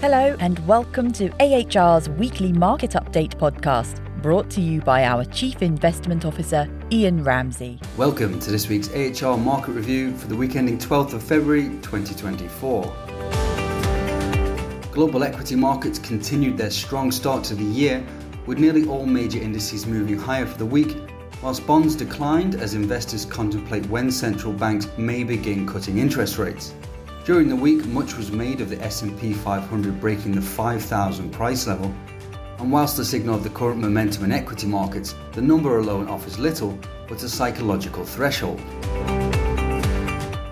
Hello, and welcome to AHR's weekly market update podcast, brought to you by our Chief Investment Officer, Ian Ramsey. Welcome to this week's AHR market review for the week ending 12th of February 2024. Global equity markets continued their strong start to the year, with nearly all major indices moving higher for the week, whilst bonds declined as investors contemplate when central banks may begin cutting interest rates. During the week, much was made of the S&P 500 breaking the 5,000 price level, and whilst the signal of the current momentum in equity markets, the number alone offers little but a psychological threshold.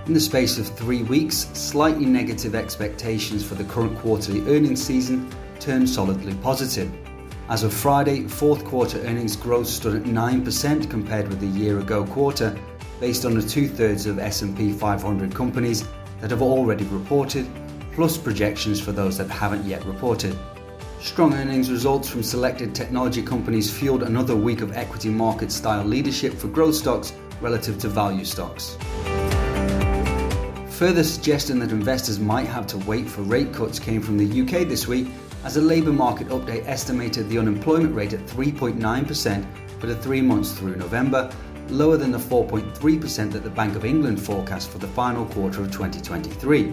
In the space of three weeks, slightly negative expectations for the current quarterly earnings season turned solidly positive. As of Friday, fourth quarter earnings growth stood at 9% compared with the year ago quarter, based on the two thirds of S&P 500 companies that have already reported, plus projections for those that haven't yet reported. Strong earnings results from selected technology companies fueled another week of equity market style leadership for growth stocks relative to value stocks. Further suggestion that investors might have to wait for rate cuts came from the UK this week as a labour market update estimated the unemployment rate at 3.9% for the three months through November lower than the 4.3% that the Bank of England forecast for the final quarter of 2023.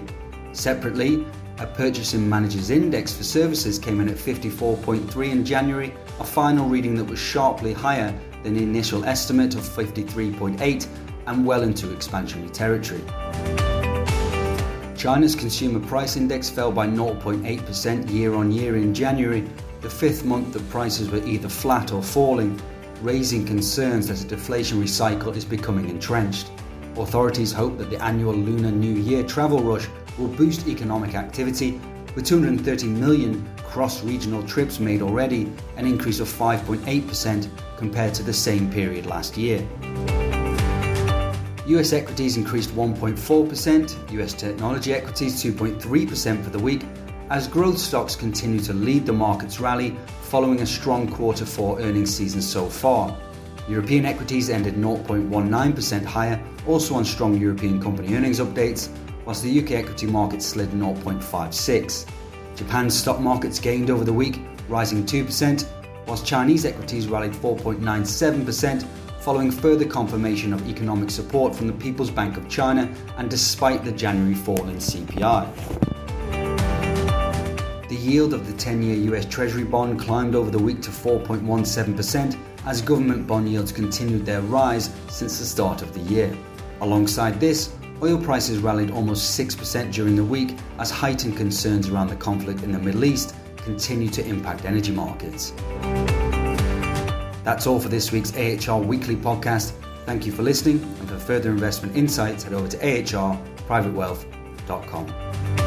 Separately, a Purchasing Managers Index for services came in at 54.3 in January, a final reading that was sharply higher than the initial estimate of 53.8 and well into expansionary territory. China's Consumer Price Index fell by 0.8% year on year in January, the fifth month that prices were either flat or falling, raising concerns that a deflationary cycle is becoming entrenched. Authorities hope that the annual Lunar New Year travel rush will boost economic activity, with 230 million cross regional trips made already, an increase of 5.8% compared to the same period last year. US equities increased 1.4%, US technology equities 2.3% for the week, as growth stocks continue to lead the market's rally following a strong quarter four earnings season so far. European equities ended 0.19% higher, also on strong European company earnings updates, whilst the UK equity market slid 0.56. Japan's stock markets gained over the week, rising 2%, whilst Chinese equities rallied 4.97% following further confirmation of economic support from the People's Bank of China and despite the January fall in CPI. The yield of the 10 year US Treasury bond climbed over the week to 4.17% as government bond yields continued their rise since the start of the year. Alongside this, oil prices rallied almost 6% during the week as heightened concerns around the conflict in the Middle East continue to impact energy markets. That's all for this week's AHR Weekly podcast. Thank you for listening, and for further investment insights, head over to ahrprivatewealth.com.